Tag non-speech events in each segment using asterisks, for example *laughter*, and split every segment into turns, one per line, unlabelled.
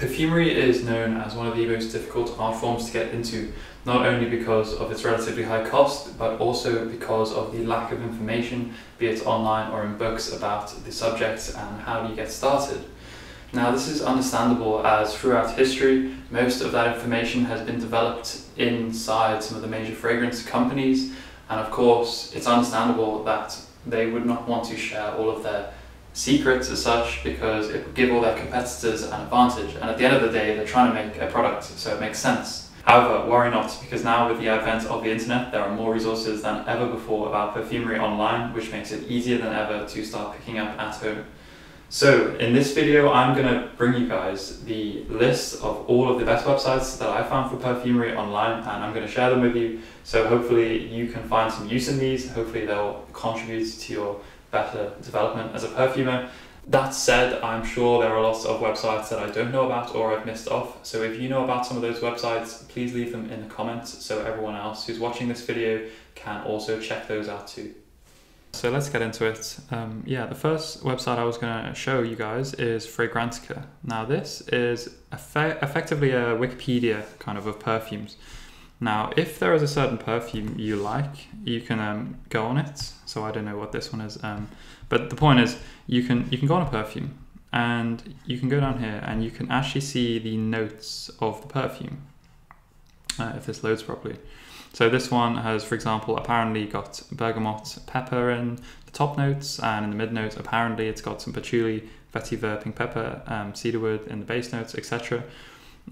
Perfumery is known as one of the most difficult art forms to get into, not only because of its relatively high cost, but also because of the lack of information, be it online or in books, about the subject and how you get started. Now, this is understandable as throughout history, most of that information has been developed inside some of the major fragrance companies, and of course, it's understandable that they would not want to share all of their secrets as such because it would give all their competitors an advantage. And at the end of the day, they're trying to make a product, so it makes sense. However, worry not, because now with the advent of the internet, there are more resources than ever before about perfumery online, which makes it easier than ever to start picking up at home. So in this video, I'm gonna bring you guys the list of all of the best websites that I found for perfumery online, and I'm gonna share them with you. So hopefully you can find some use in these. Hopefully they'll contribute to your better development as a perfumer. That said, I'm sure there are lots of websites that I don't know about or I've missed off. So if you know about some of those websites, please leave them in the comments so everyone else who's watching this video can also check those out too. So let's get into it. Um, yeah, the first website I was going to show you guys is Fragrantica. Now this is effe effectively a Wikipedia kind of of perfumes. Now, if there is a certain perfume you like, you can um, go on it. So I don't know what this one is, um, but the point is, you can you can go on a perfume, and you can go down here, and you can actually see the notes of the perfume, uh, if this loads properly. So this one has, for example, apparently got bergamot pepper in the top notes, and in the mid notes, apparently it's got some patchouli, vetiver, pink pepper, um, cedarwood in the base notes, etc.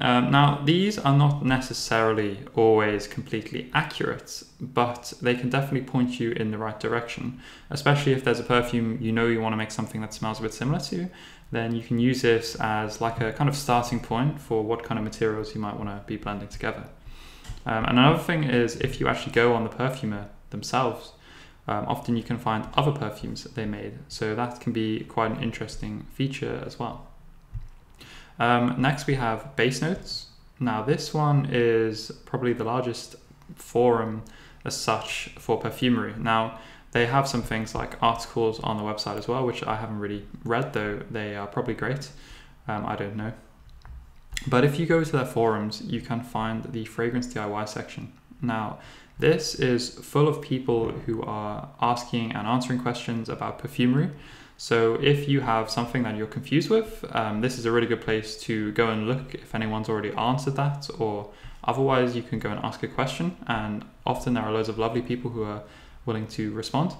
Um, now, these are not necessarily always completely accurate, but they can definitely point you in the right direction. Especially if there's a perfume you know you want to make something that smells a bit similar to, then you can use this as like a kind of starting point for what kind of materials you might want to be blending together. Um, and another thing is if you actually go on the perfumer themselves, um, often you can find other perfumes that they made. So that can be quite an interesting feature as well. Um, next we have base notes. Now this one is probably the largest forum as such for perfumery. Now they have some things like articles on the website as well, which I haven't really read though they are probably great. Um, I don't know. But if you go to their forums, you can find the fragrance DIY section. Now, this is full of people who are asking and answering questions about perfumery. So if you have something that you're confused with, um, this is a really good place to go and look if anyone's already answered that, or otherwise you can go and ask a question. And often there are loads of lovely people who are willing to respond.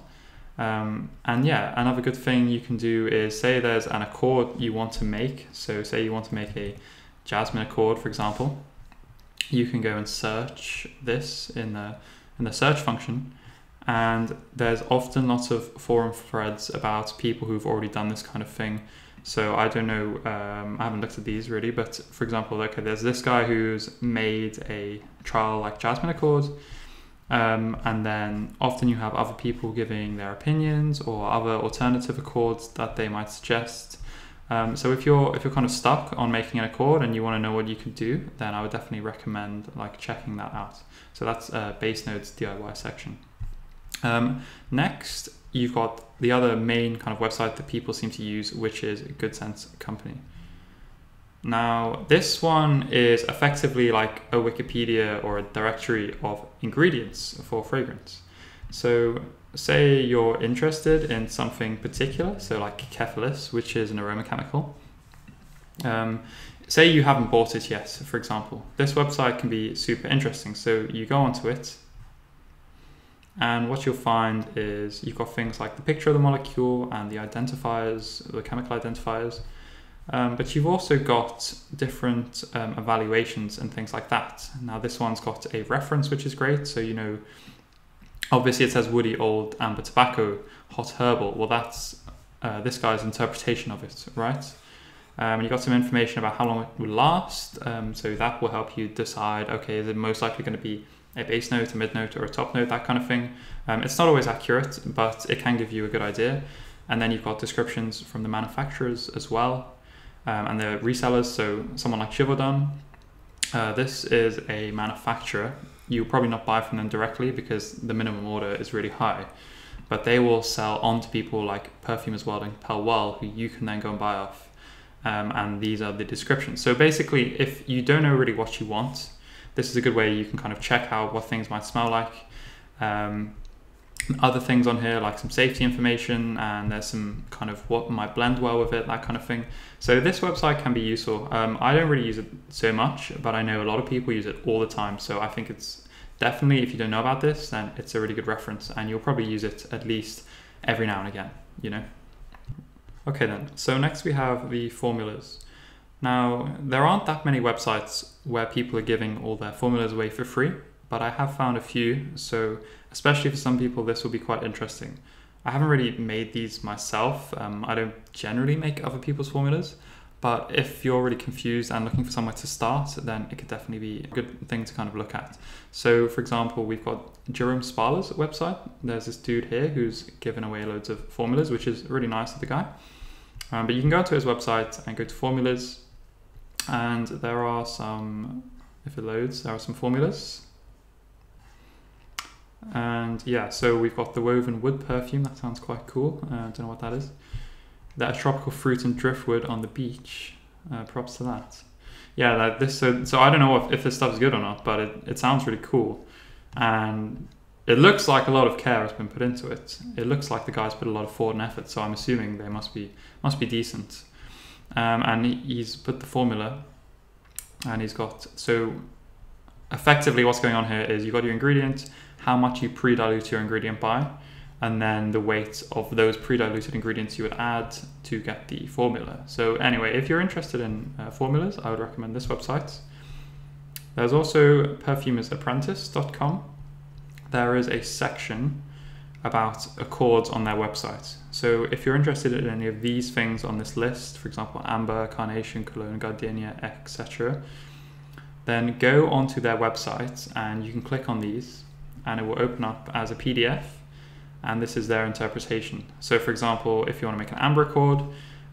Um, and yeah, another good thing you can do is say there's an accord you want to make. So say you want to make a jasmine accord, for example, you can go and search this in the in the search function and there's often lots of forum threads about people who've already done this kind of thing. So I don't know, um, I haven't looked at these really, but for example, okay, there's this guy who's made a trial like Jasmine Accord, um, and then often you have other people giving their opinions or other alternative accords that they might suggest. Um, so if you're if you're kind of stuck on making an accord and you want to know what you can do, then I would definitely recommend like checking that out. So that's uh, Base Notes DIY section. Um, next, you've got the other main kind of website that people seem to use, which is Good Scents Company. Now, this one is effectively like a Wikipedia or a directory of ingredients for fragrance. So, say you're interested in something particular, so like Cephalus, which is an aroma chemical. Um, say you haven't bought it yet, for example. This website can be super interesting. So, you go onto it, and what you'll find is you've got things like the picture of the molecule and the identifiers, the chemical identifiers. Um, but you've also got different um, evaluations and things like that. Now, this one's got a reference, which is great. So, you know, obviously it says woody, old, amber tobacco, hot herbal. Well, that's uh, this guy's interpretation of it, right? Um, and you got some information about how long it will last. Um, so that will help you decide, okay, is it most likely going to be a base note, a mid note, or a top note, that kind of thing. Um, it's not always accurate, but it can give you a good idea. And then you've got descriptions from the manufacturers as well um, and the resellers. So someone like Givaudan, uh, this is a manufacturer. You'll probably not buy from them directly because the minimum order is really high, but they will sell on to people like Perfumers World and Well, who you can then go and buy off. um, and these are the descriptions. So basically, if you don't know really what you want, this is a good way you can kind of check out what things might smell like. Um, other things on here like some safety information and there's some kind of what might blend well with it that kind of thing. So this website can be useful. Um, i don't really use it so much but i know a lot of people use it all the time. So i think it's definitely if you don't know about this then it's a really good reference and you'll probably use it at least every now and again you know? Okay then so next we have the formulas. Now there aren't that many websites where people are giving all their formulas away for free but i have found a few so especially for some people, this will be quite interesting. I haven't really made these myself. Um, I don't generally make other people's formulas, but if you're really confused and looking for somewhere to start, then it could definitely be a good thing to kind of look at. So, for example, we've got Jerome Spala's website. There's this dude here who's given away loads of formulas, which is really nice of the guy. Um, but you can go to his website and go to formulas, and there are some, if it loads, there are some formulas and yeah, so we've got the woven wood perfume. That sounds quite cool. Uh, I don't know what that is. That tropical fruit and driftwood on the beach. Uh, props to that. Yeah, that this so so I don't know if, if this stuff's good or not, but it, it sounds really cool, and it looks like a lot of care has been put into it. It looks like the guys put a lot of thought and effort, so I'm assuming they must be must be decent. Um, and he's put the formula, and he's got so effectively what's going on here is you've got your ingredient how much you pre-dilute your ingredient by, and then the weight of those pre-diluted ingredients you would add to get the formula. So anyway, if you're interested in uh, formulas, I would recommend this website. There's also perfumersapprentice.com. There is a section about accords on their website. So if you're interested in any of these things on this list, for example, amber, carnation, cologne, gardenia, etc., then go onto their website and you can click on these and it will open up as a PDF and this is their interpretation. So for example, if you want to make an amber accord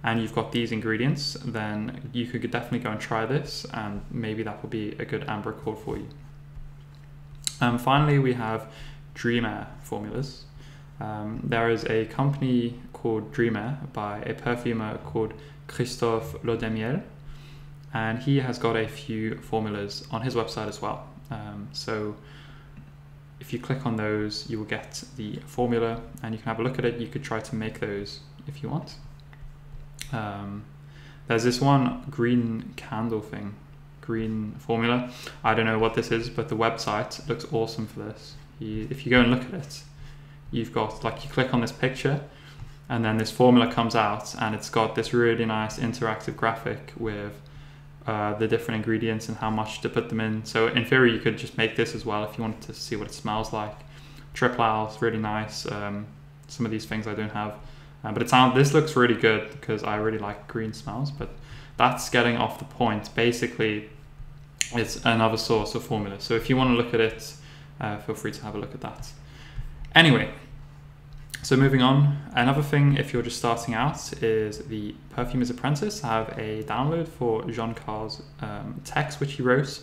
and you've got these ingredients, then you could definitely go and try this and maybe that will be a good amber accord for you. And finally, we have Dreamair formulas. Um, there is a company called DreamAir by a perfumer called Christophe Laudamiel, and he has got a few formulas on his website as well. Um, so if you click on those, you will get the formula and you can have a look at it. You could try to make those if you want. Um, there's this one green candle thing, green formula. I don't know what this is, but the website looks awesome for this. You, if you go and look at it, you've got like you click on this picture and then this formula comes out and it's got this really nice interactive graphic with uh, the different ingredients and how much to put them in. So in theory, you could just make this as well if you wanted to see what it smells like. Triple is really nice. Um, some of these things I don't have, uh, but it sounds this looks really good because I really like green smells. But that's getting off the point. Basically, it's another source of formula. So if you want to look at it, uh, feel free to have a look at that. Anyway, so moving on, another thing if you're just starting out is the Perfumer's Apprentice. I have a download for Jean Carles' um, text which he wrote.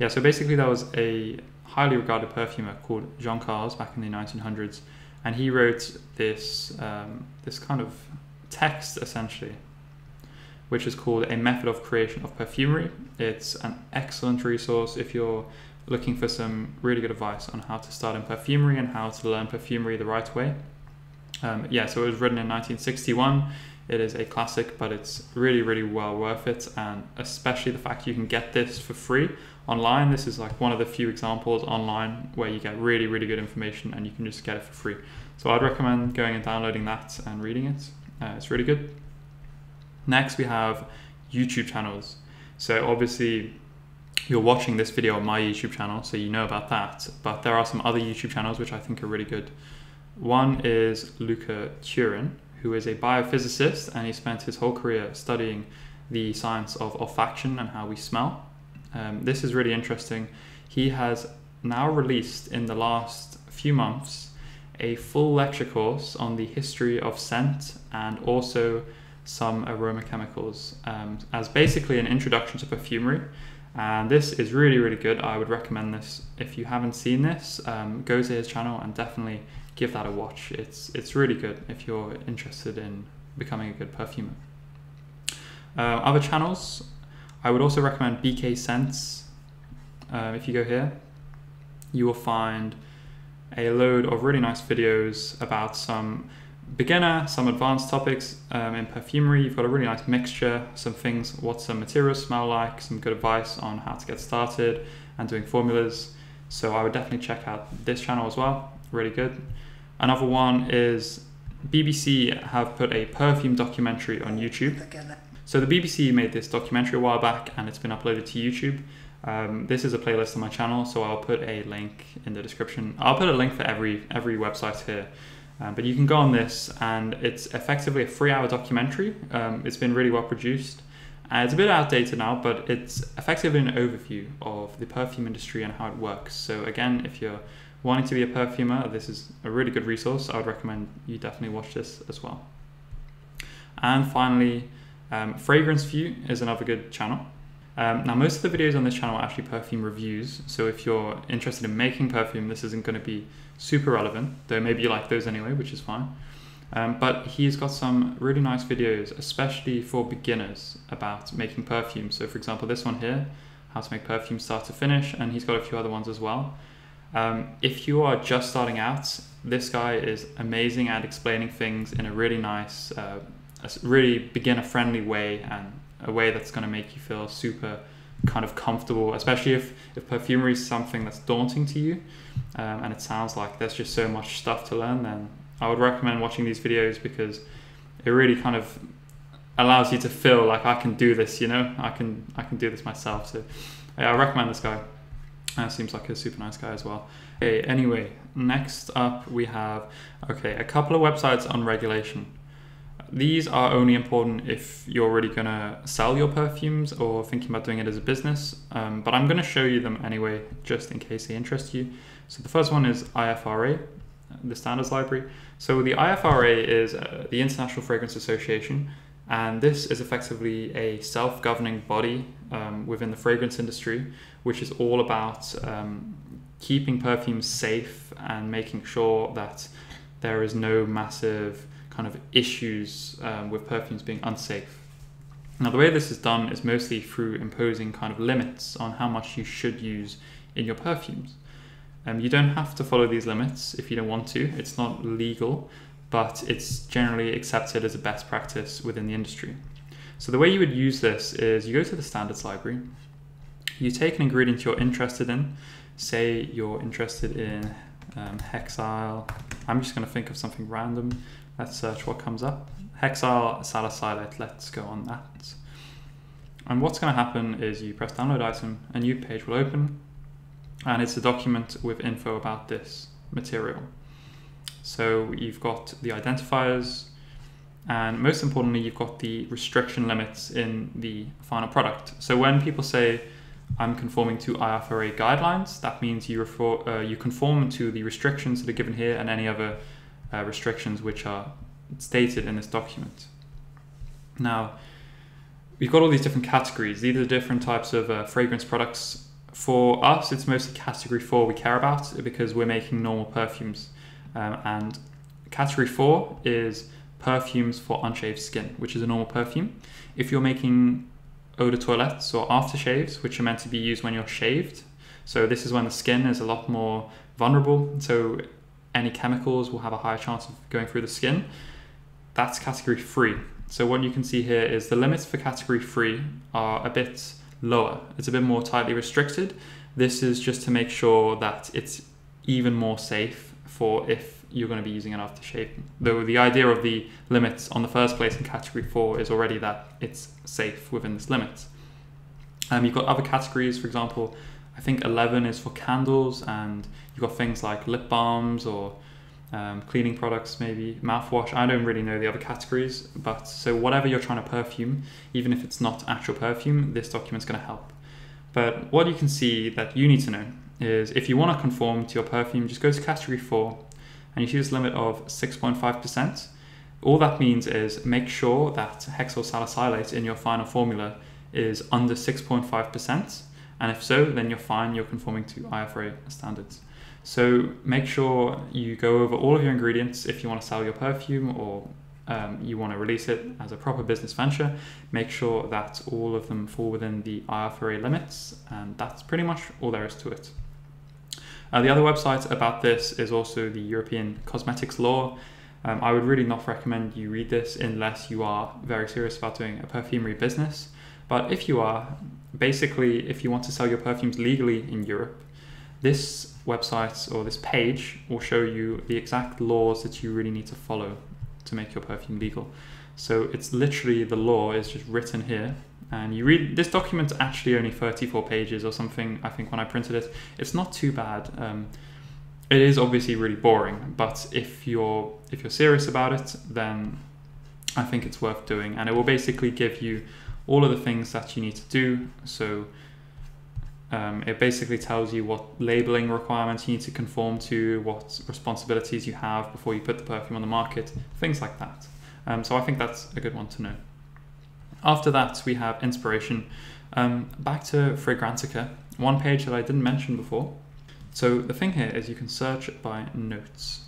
Yeah, so basically that was a highly regarded perfumer called Jean Carles back in the 1900s, and he wrote this um, this kind of text essentially, which is called a method of creation of perfumery. It's an excellent resource if you're looking for some really good advice on how to start in perfumery and how to learn perfumery the right way. Um, yeah, so it was written in 1961. It is a classic, but it's really, really well worth it. And especially the fact you can get this for free online. This is like one of the few examples online where you get really, really good information and you can just get it for free. So I'd recommend going and downloading that and reading it. Uh, it's really good. Next, we have YouTube channels. So obviously, you're watching this video on my YouTube channel, so you know about that. But there are some other YouTube channels which I think are really good. One is Luca Turin, who is a biophysicist and he spent his whole career studying the science of olfaction and how we smell. Um, this is really interesting. He has now released in the last few months a full lecture course on the history of scent and also some aroma chemicals um, as basically an introduction to perfumery. And this is really, really good. I would recommend this. If you haven't seen this, um, go to his channel and definitely give that a watch. It's it's really good if you're interested in becoming a good perfumer. Uh, other channels, I would also recommend BK Scents. Uh, if you go here, you will find a load of really nice videos about some beginner, some advanced topics um, in perfumery. You've got a really nice mixture, some things, what some materials smell like, some good advice on how to get started and doing formulas. So I would definitely check out this channel as well. Really good. Another one is BBC have put a perfume documentary on YouTube. So the BBC made this documentary a while back and it's been uploaded to YouTube. Um, this is a playlist on my channel, so I'll put a link in the description. I'll put a link for every every website here. Um, but you can go on this, and it's effectively a three-hour documentary. Um, it's been really well produced. Uh, it's a bit outdated now, but it's effectively an overview of the perfume industry and how it works. So again, if you're wanting to be a perfumer, this is a really good resource. I would recommend you definitely watch this as well. And finally, um, Fragrance View is another good channel. Um, now, most of the videos on this channel are actually perfume reviews. So if you're interested in making perfume, this isn't going to be super relevant, though maybe you like those anyway, which is fine. Um, but he's got some really nice videos, especially for beginners about making perfume. So, for example, this one here, how to make perfume start to finish, and he's got a few other ones as well. Um, if you are just starting out, this guy is amazing at explaining things in a really nice, uh, really beginner friendly way and a way that's going to make you feel super kind of comfortable, especially if, if perfumery is something that's daunting to you um, and it sounds like there's just so much stuff to learn, then I would recommend watching these videos because it really kind of allows you to feel like I can do this, you know, I can I can do this myself. So yeah, I recommend this guy. Uh, seems like a super nice guy as well. Okay, anyway, next up we have okay a couple of websites on regulation. These are only important if you're really gonna sell your perfumes or thinking about doing it as a business. Um, but I'm gonna show you them anyway, just in case they interest you. So the first one is IFRA, the standards library. So the IFRA is uh, the International Fragrance Association, and this is effectively a self-governing body um, within the fragrance industry, which is all about um, keeping perfumes safe and making sure that there is no massive kind of issues um, with perfumes being unsafe. Now, the way this is done is mostly through imposing kind of limits on how much you should use in your perfumes. Um, you don't have to follow these limits if you don't want to. It's not legal, but it's generally accepted as a best practice within the industry. So the way you would use this is you go to the standards library, you take an ingredient you're interested in, say you're interested in um, hexyl, I'm just going to think of something random, let's search what comes up. Hexyl salicylate, let's go on that. And what's going to happen is you press download item, a new page will open, and it's a document with info about this material. So you've got the identifiers, and most importantly, you've got the restriction limits in the final product. So when people say, I'm conforming to IFRA guidelines, that means you, refer, uh, you conform to the restrictions that are given here and any other uh, restrictions which are stated in this document. Now, we've got all these different categories. These are different types of uh, fragrance products for us, it's mostly category four we care about because we're making normal perfumes. Um, and category four is perfumes for unshaved skin, which is a normal perfume. If you're making eau de toilettes or aftershaves, which are meant to be used when you're shaved, so this is when the skin is a lot more vulnerable, so any chemicals will have a higher chance of going through the skin. That's category three. So what you can see here is the limits for category three are a bit lower. It's a bit more tightly restricted. This is just to make sure that it's even more safe for if you're going to be using an aftershave. Though the idea of the limits on the first place in category four is already that it's safe within this limit. Um, you've got other categories, for example, I think 11 is for candles, and you've got things like lip balms or um, cleaning products, maybe mouthwash. I don't really know the other categories, but so whatever you're trying to perfume, even if it's not actual perfume, this document's going to help. But what you can see that you need to know is if you want to conform to your perfume, just go to category four and you see this limit of 6.5%. All that means is make sure that hexyl salicylate in your final formula is under 6.5%. And if so, then you're fine, you're conforming to IFRA standards. So make sure you go over all of your ingredients if you want to sell your perfume or um, you want to release it as a proper business venture, make sure that all of them fall within the IFRA limits, and that's pretty much all there is to it. Uh, the other website about this is also the European Cosmetics Law. Um, I would really not recommend you read this unless you are very serious about doing a perfumery business. But if you are, basically, if you want to sell your perfumes legally in Europe, this website or this page will show you the exact laws that you really need to follow to make your perfume legal. So it's literally the law is just written here. And you read this document's actually only 34 pages or something i think when i printed it. It's not too bad. Um, it is obviously really boring but if you're if you're serious about it then i think it's worth doing. And it will basically give you all of the things that you need to do so um, it basically tells you what labeling requirements you need to conform to what responsibilities you have before you put the perfume on the market things like that um, so i think that's a good one to know after that, we have inspiration. Um, back to Fragrantica, one page that I didn't mention before. So the thing here is you can search by notes.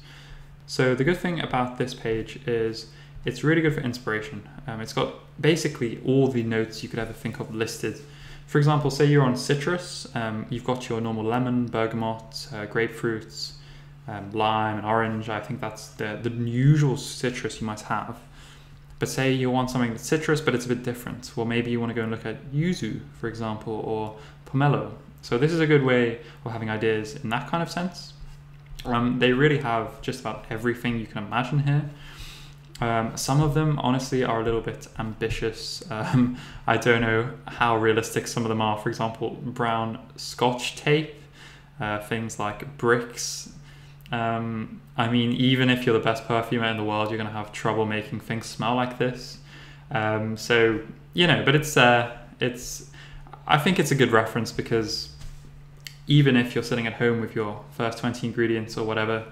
So the good thing about this page is it's really good for inspiration. Um, it's got basically all the notes you could ever think of listed. For example, say you're on citrus, um, you've got your normal lemon, bergamot, uh, grapefruits, um, lime, and orange. I think that's the, the usual citrus you might have. But say you want something that's citrus, but it's a bit different. Well, maybe you want to go and look at yuzu, for example, or pomelo. So this is a good way of having ideas in that kind of sense. Um, they really have just about everything you can imagine here. Um, some of them, honestly, are a little bit ambitious. Um, I don't know how realistic some of them are. For example, brown scotch tape, uh, things like bricks, um, I mean, even if you're the best perfumer in the world, you're going to have trouble making things smell like this. Um, so you know, but it's uh, it's. I think it's a good reference because even if you're sitting at home with your first 20 ingredients or whatever,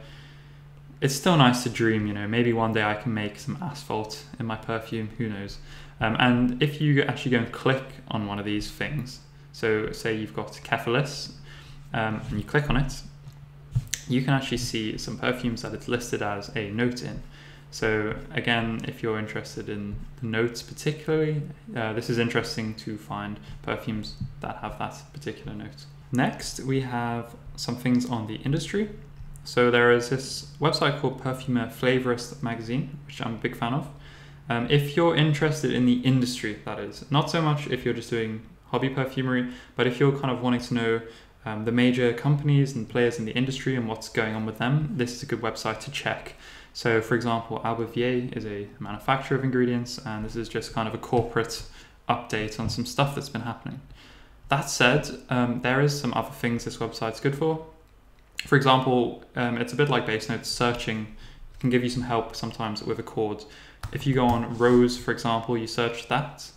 it's still nice to dream. You know, maybe one day I can make some asphalt in my perfume. Who knows? Um, and if you actually go and click on one of these things, so say you've got Cephalus, um, and you click on it, you can actually see some perfumes that it's listed as a note in. So again, if you're interested in the notes particularly, uh, this is interesting to find perfumes that have that particular note. Next, we have some things on the industry. So there is this website called Perfumer Flavorist Magazine, which I'm a big fan of. Um, if you're interested in the industry, that is, not so much if you're just doing hobby perfumery, but if you're kind of wanting to know um, the major companies and players in the industry and what's going on with them, this is a good website to check. So, for example, Albert is a manufacturer of ingredients, and this is just kind of a corporate update on some stuff that's been happening. That said, um, there is some other things this website's good for. For example, um, it's a bit like Base Notes searching can give you some help sometimes with a chord. If you go on Rose, for example, you search that.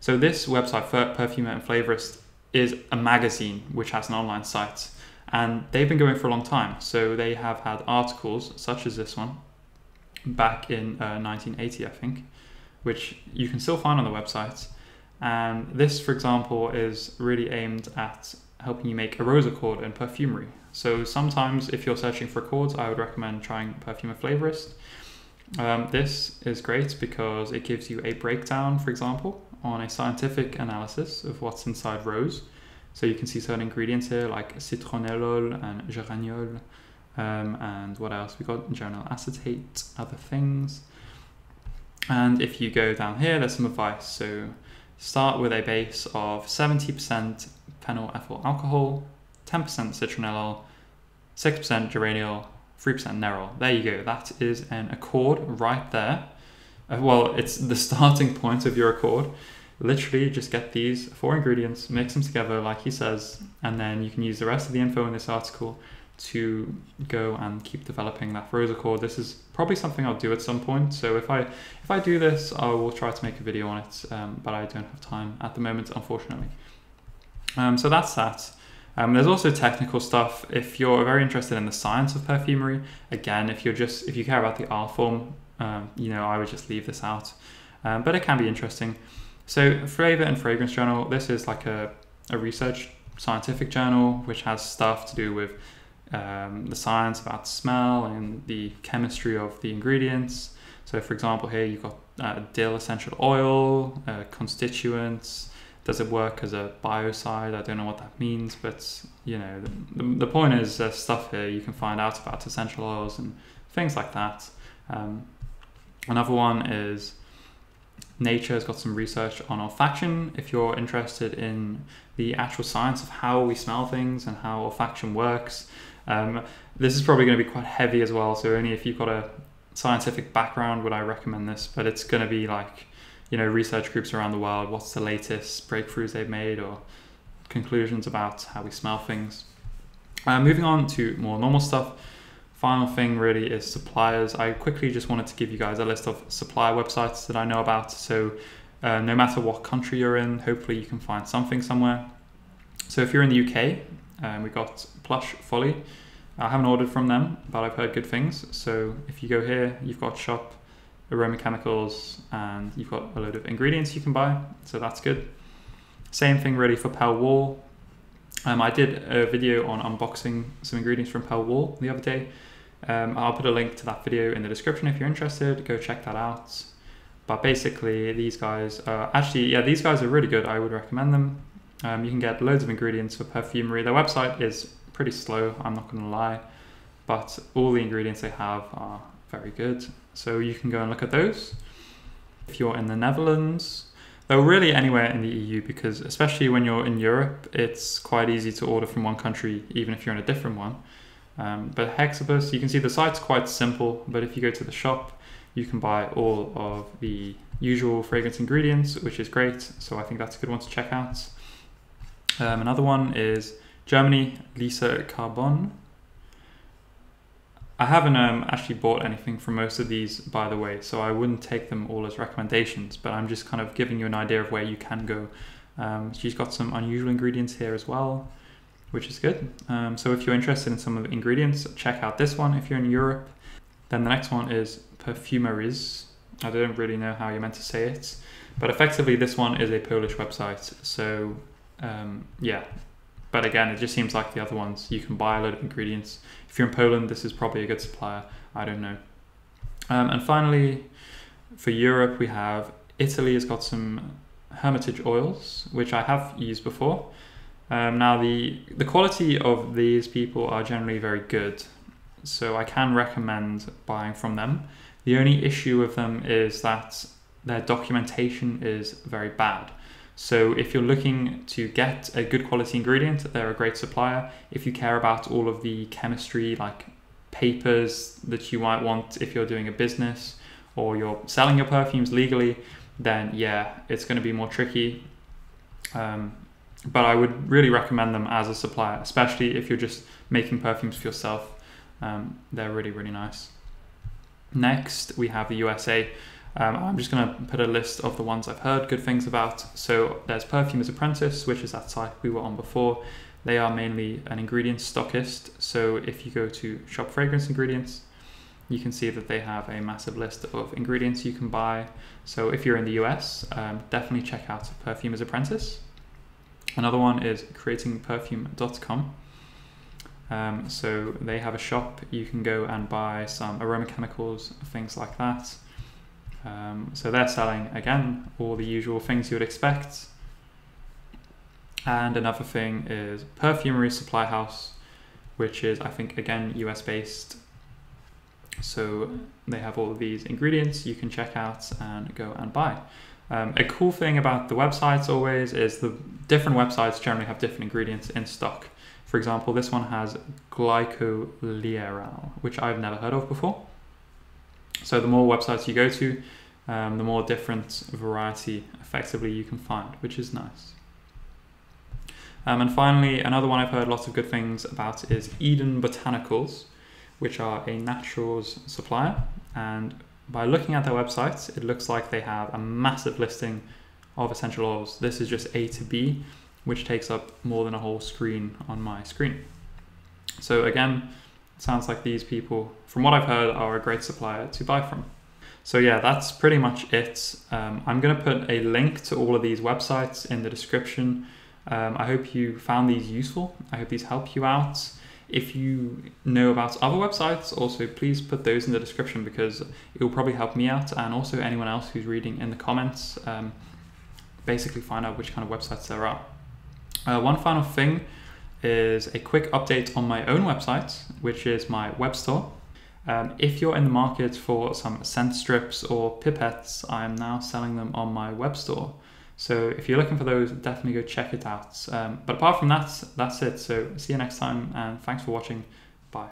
So this website, Perfumer and Flavorist, is a magazine which has an online site and they've been going for a long time. So they have had articles such as this one back in uh, 1980, I think, which you can still find on the website. And this, for example, is really aimed at helping you make a rose accord in perfumery. So sometimes, if you're searching for accords, I would recommend trying Perfumer Flavorist. Um, this is great because it gives you a breakdown, for example, on a scientific analysis of what's inside rose. So you can see certain ingredients here like citronellol and geraniol, um, and what else? We got geranyl acetate, other things. And if you go down here, there's some advice. So start with a base of 70% phenyl ethyl alcohol, 10% citronellol, 6% geraniol, 3% nerol. There you go. That is an accord right there. Uh, well, it's the *laughs* starting point of your accord. Literally, just get these four ingredients, mix them together, like he says, and then you can use the rest of the info in this article to go and keep developing that rose accord. This is probably something I'll do at some point. So if I if I do this, I will try to make a video on it, um, but I don't have time at the moment, unfortunately. Um, so that's that. Um, there's also technical stuff. If you're very interested in the science of perfumery, again, if you're just if you care about the art form, um, you know, I would just leave this out. Um, but it can be interesting. So, Flavor and Fragrance Journal, this is like a, a research scientific journal which has stuff to do with um, the science about smell and the chemistry of the ingredients. So, for example, here you've got uh, dill essential oil, uh, constituents. Does it work as a biocide? I don't know what that means, but you know, the, the, point is there's stuff here you can find out about essential oils and things like that. Um, another one is Nature has got some research on olfaction. If you're interested in the actual science of how we smell things and how olfaction works, um, this is probably going to be quite heavy as well. So only if you've got a scientific background would I recommend this. But it's going to be like, you know, research groups around the world. What's the latest breakthroughs they've made or conclusions about how we smell things. Uh, moving on to more normal stuff final thing really is suppliers. I quickly just wanted to give you guys a list of supplier websites that I know about. So uh, no matter what country you're in, hopefully you can find something somewhere. So if you're in the UK, um, we got Plush Folly. I haven't ordered from them, but I've heard good things. So if you go here, you've got shop, aroma chemicals, and you've got a load of ingredients you can buy. So that's good. Same thing really for Pell Wall. Um, I did a video on unboxing some ingredients from Pell Wall the other day. Um, I'll put a link to that video in the description if you're interested. Go check that out. But basically, these guys are actually, yeah, these guys are really good. I would recommend them. Um, you can get loads of ingredients for perfumery. Their website is pretty slow, I'm not going to lie, but all the ingredients they have are very good. So you can go and look at those. If you're in the Netherlands, though really anywhere in the EU, because especially when you're in Europe, it's quite easy to order from one country, even if you're in a different one. Um, but Hexabus, you can see the site's quite simple, but if you go to the shop, you can buy all of the usual fragrance ingredients, which is great. So I think that's a good one to check out. Um, another one is Germany, Lisa Carbon. I haven't um, actually bought anything from most of these, by the way, so I wouldn't take them all as recommendations, but I'm just kind of giving you an idea of where you can go. Um, she's got some unusual ingredients here as well which is good. Um, so if you're interested in some of the ingredients, check out this one if you're in Europe. Then the next one is Perfumeries. I don't really know how you're meant to say it, but effectively this one is a Polish website. So um, yeah, but again, it just seems like the other ones. You can buy a lot of ingredients. If you're in Poland, this is probably a good supplier. I don't know. Um, and finally, for Europe, we have Italy has got some Hermitage oils, which I have used before. Um, now, the, the quality of these people are generally very good, so I can recommend buying from them. The only issue with them is that their documentation is very bad. So, if you're looking to get a good quality ingredient, they're a great supplier. If you care about all of the chemistry, like papers that you might want if you're doing a business or you're selling your perfumes legally, then yeah, it's going to be more tricky. Um, but I would really recommend them as a supplier, especially if you're just making perfumes for yourself. Um, they're really, really nice. Next, we have the USA. Um, I'm just going to put a list of the ones I've heard good things about. So there's Perfumer's Apprentice, which is that site we were on before. They are mainly an ingredient stockist. So if you go to shop fragrance ingredients, you can see that they have a massive list of ingredients you can buy. So if you're in the US, um, definitely check out Perfumer's Apprentice. Another one is creatingperfume.com. Um, so they have a shop. You can go and buy some aroma chemicals, things like that. Um, so they're selling again all the usual things you would expect. And another thing is Perfumery Supply House, which is I think again US based. So they have all of these ingredients you can check out and go and buy. Um, a cool thing about the websites always is the different websites generally have different ingredients in stock. For example, this one has glycolierral, which I've never heard of before. So the more websites you go to, um, the more different variety effectively you can find, which is nice. Um, and finally, another one I've heard lots of good things about is Eden Botanicals, which are a naturals supplier. And by looking at their website, it looks like they have a massive listing of essential oils. This is just A to B, which takes up more than a whole screen on my screen. So again, sounds like these people, from what I've heard, are a great supplier to buy from. So yeah, that's pretty much it. Um, I'm going to put a link to all of these websites in the description. Um, I hope you found these useful. I hope these help you out. if you know about other websites, also please put those in the description because it will probably help me out and also anyone else who's reading in the comments. Um, basically, find out which kind of websites there are. Uh, one final thing is a quick update on my own website, which is my web store. Um, if you're in the market for some scent strips or pipettes, I'm now selling them on my web store. So if you're looking for those, definitely go check it out. Um, but apart from that, that's it. So see you next time and thanks for watching. Bye.